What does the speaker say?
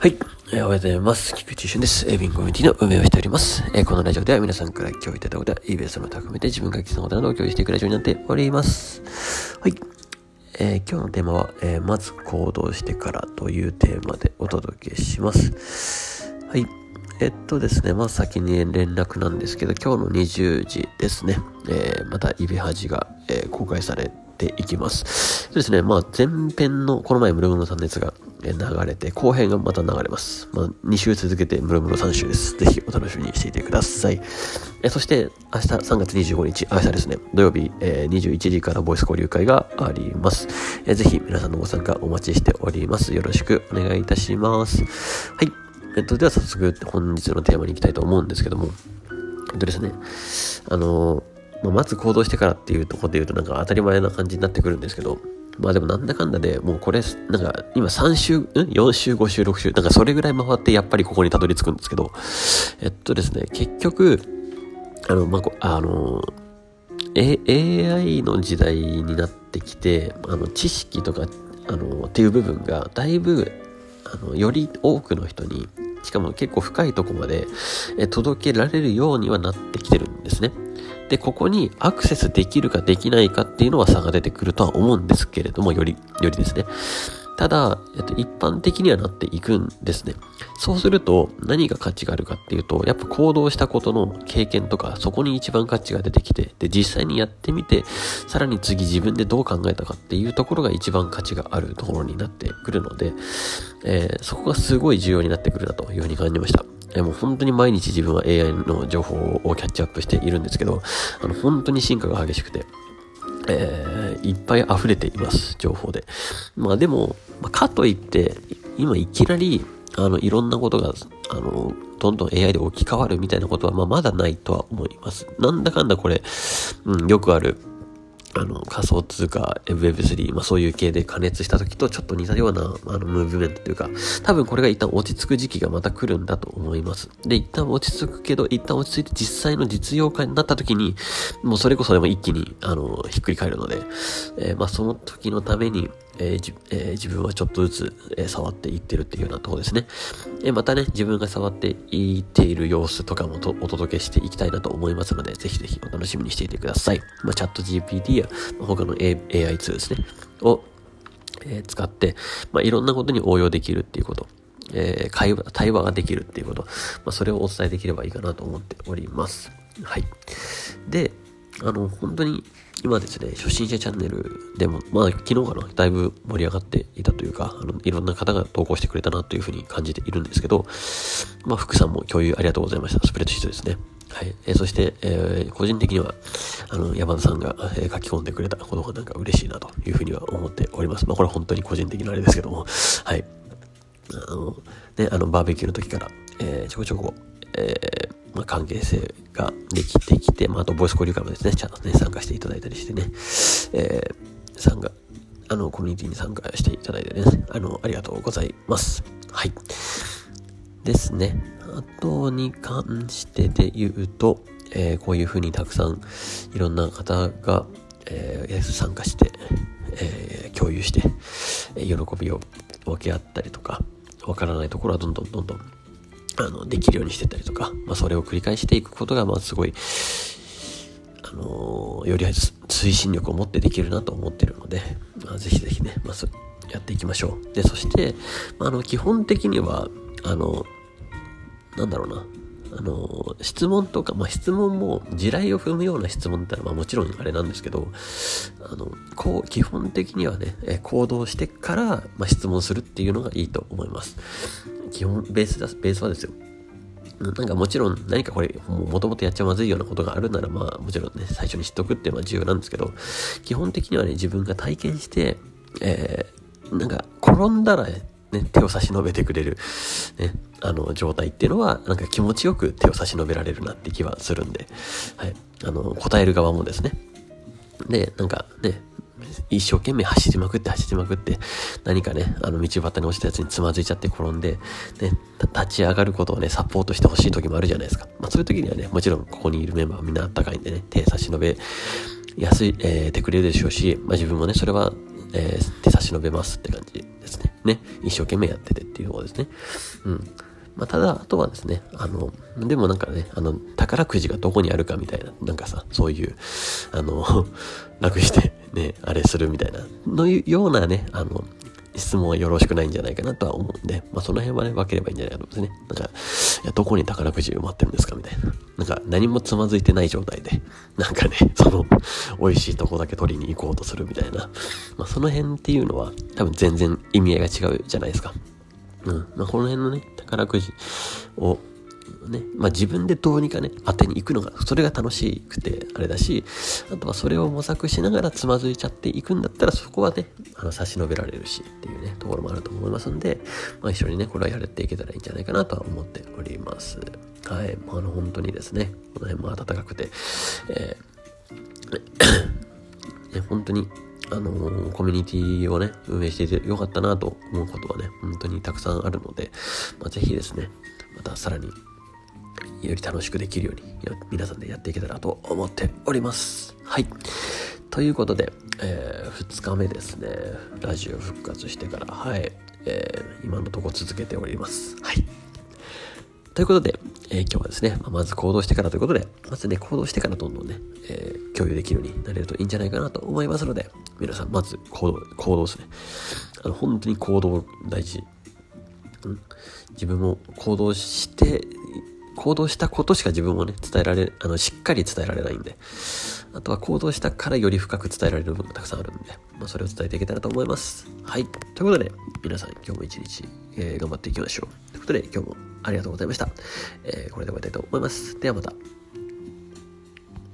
はい。おはようございます。菊池俊です。えー、ビンコミュニティの運営をしております。えー、このラジオでは皆さんから共有いただいたことや、イベースの高めて自分が基礎のことなどを共有していくラジオになっております。はい。えー、今日のテーマは、えー、まず行動してからというテーマでお届けします。はい。えっとですね、まあ先に連絡なんですけど、今日の20時ですね、えー、またイベハジが、えー、公開されていきます。そうですね、まあ前編の、この前ムルムロさんのやつが流れて、後編がまた流れます。まあ2週続けてムルムロ3週です。ぜひお楽しみにしていてください。えそして明日3月25日、明日ですね、土曜日、えー、21時からボイス交流会があります。え、ぜひ皆さんのご参加お待ちしております。よろしくお願いいたします。はい。えっと、では早速本日のテーマに行きたいと思うんですけども、えっとですね、あのまあ、まず行動してからっていうとこで言うとなんか当たり前な感じになってくるんですけど、まあでもなんだかんだでもうこれ、なんか今3週、ん ?4 週、5週、6週、なんかそれぐらい回ってやっぱりここにたどり着くんですけど、えっとですね、結局、あの、まあ、あの、A、AI の時代になってきて、あの、知識とか、あの、っていう部分がだいぶ、あの、より多くの人にしかも結構深いとこまで届けられるようにはなってきてるんですね。で、ここにアクセスできるかできないかっていうのは差が出てくるとは思うんですけれども、より、よりですね。ただ、えっと、一般的にはなっていくんですね。そうすると、何が価値があるかっていうと、やっぱ行動したことの経験とか、そこに一番価値が出てきて、で、実際にやってみて、さらに次自分でどう考えたかっていうところが一番価値があるところになってくるので、えー、そこがすごい重要になってくるなというふうに感じました。えもう本当に毎日自分は AI の情報をキャッチアップしているんですけど、あの、本当に進化が激しくて、えー、いっぱい溢れています、情報で。まあでも、かといって、今いきなり、あの、いろんなことが、あの、どんどん AI で置き換わるみたいなことは、まあ、まだないとは思います。なんだかんだこれ、うん、よくある、あの、仮想通貨、Web3、まあそういう系で加熱した時とちょっと似たような、あの、ムーブメントというか、多分これが一旦落ち着く時期がまた来るんだと思います。で、一旦落ち着くけど、一旦落ち着いて実際の実用化になった時に、もうそれこそでも一気に、あの、ひっくり返るので、えー、まあその時のために、えーえー、自分はちょっとずつ、えー、触っていってるっていうようなところですね。えまたね、自分が触っていっている様子とかもとお届けしていきたいなと思いますので、ぜひぜひお楽しみにしていてください。まあ、チャット GPT や、他の、A、AI ツールですね、を、え使って、まあ、いろんなことに応用できるっていうこと。えー、会話、対話ができるっていうこと。まあ、それをお伝えできればいいかなと思っております。はい。で、あの、本当に、今ですね、初心者チャンネルでも、まあ昨日かな、だいぶ盛り上がっていたというか、あの、いろんな方が投稿してくれたなというふうに感じているんですけど、まあ福さんも共有ありがとうございました。スプレッドシートですね。はい。えー、そして、えー、個人的には、あの、山田さんが、えー、書き込んでくれたことがなんか嬉しいなというふうには思っております。まあこれ本当に個人的なあれですけども、はい。あの、ね、あの、バーベキューの時から、えー、ちょこちょこ、えー、まあ、関係性ができてきて、まあ、あとボイス交流会もですね、ちゃんとね、参加していただいたりしてね、えー、参加、あの、コミュニティに参加していただいてね、あの、ありがとうございます。はい。ですね。あとに関してで言うと、えー、こういうふうにたくさんいろんな方が、えー、参加して、えー、共有して、え喜びを分け合ったりとか、わからないところはどんどんどんどんあの、できるようにしてたりとか、まあ、それを繰り返していくことが、まあ、すごい、あのー、より推進力を持ってできるなと思ってるので、まあ、ぜひぜひね、まず、やっていきましょう。で、そして、まあ、あの、基本的には、あの、なんだろうな、あの、質問とか、まあ、質問も地雷を踏むような質問ってのは、まあ、もちろんあれなんですけど、あの、こう、基本的にはね、え行動してから、まあ、質問するっていうのがいいと思います。基本、ベースだ、ベースはですよ。なんかもちろん何かこれ、もともとやっちゃまずいようなことがあるなら、まあもちろんね、最初に知っとくっていうのは重要なんですけど、基本的にはね、自分が体験して、えー、なんか転んだらね、手を差し伸べてくれる、ね、あの、状態っていうのは、なんか気持ちよく手を差し伸べられるなって気はするんで、はい。あの、答える側もですね。で、なんかね、一生懸命走りまくって走りまくって、何かね、あの道端に落ちたやつにつまずいちゃって転んで、ね、立ち上がることをね、サポートしてほしい時もあるじゃないですか。まあそういう時にはね、もちろんここにいるメンバーはみんなあったかいんでね、手差し伸べやすい、えー、てくれるでしょうし、まあ自分もね、それは、えー、手差し伸べますって感じね。一生懸命やっててっていう方ですね。うん。まあ、ただ、あとはですね、あの、でもなんかね、あの、宝くじがどこにあるかみたいな、なんかさ、そういう、あの、楽してね、あれするみたいな、のようなね、あの、質問はよろしくないんじゃないかなとは思うんで、まあ、その辺はね、分ければいいんじゃないかと思うんですね。なんか、いや、どこに宝くじ埋まってるんですかみたいな。なんか、何もつまずいてない状態で、なんかね、その、美味しいとこだけ取りに行こうとするみたいな。まあ、その辺っていうのは、多分全然意味合いが違うじゃないですか。うん。まあ、この辺のね、宝くじをね、まあ自分でどうにかね、当てに行くのが、それが楽しくてあれだし、あとはそれを模索しながらつまずいちゃっていくんだったら、そこはね、あの、差し伸べられるしっていうね、ところもあると思いますんで、まあ一緒にね、これはやれていけたらいいんじゃないかなとは思っております。はい。まあ、あの、本当にですね、この辺も暖かくて、えーね、本当にあのー、コミュニティをね、運営していてよかったなと思うことはね、本当にたくさんあるので、まあ、ぜひですね、またさらにより楽しくできるように皆さんでやっていけたらと思っております。はい。ということで、えー、2日目ですね、ラジオ復活してから、はい、えー、今のとこ続けております。はい。ということで、えー、今日はですね、まあ、まず行動してからということで、まずね、行動してからどんどんね、えー、共有できるようになれるといいんじゃないかなと思いますので、皆さん、まず行動、行動ですね。あの、本当に行動大事。うん、自分も行動して行動したことしか自分もね、伝えられ、あの、しっかり伝えられないんで、あとは行動したからより深く伝えられる部分がたくさんあるんで、まあ、それを伝えていけたらと思います。はい。ということで、皆さん今日も一日、えー、頑張っていきましょう。ということで、今日もありがとうございました。えー、これで終わりたいと思います。ではまた。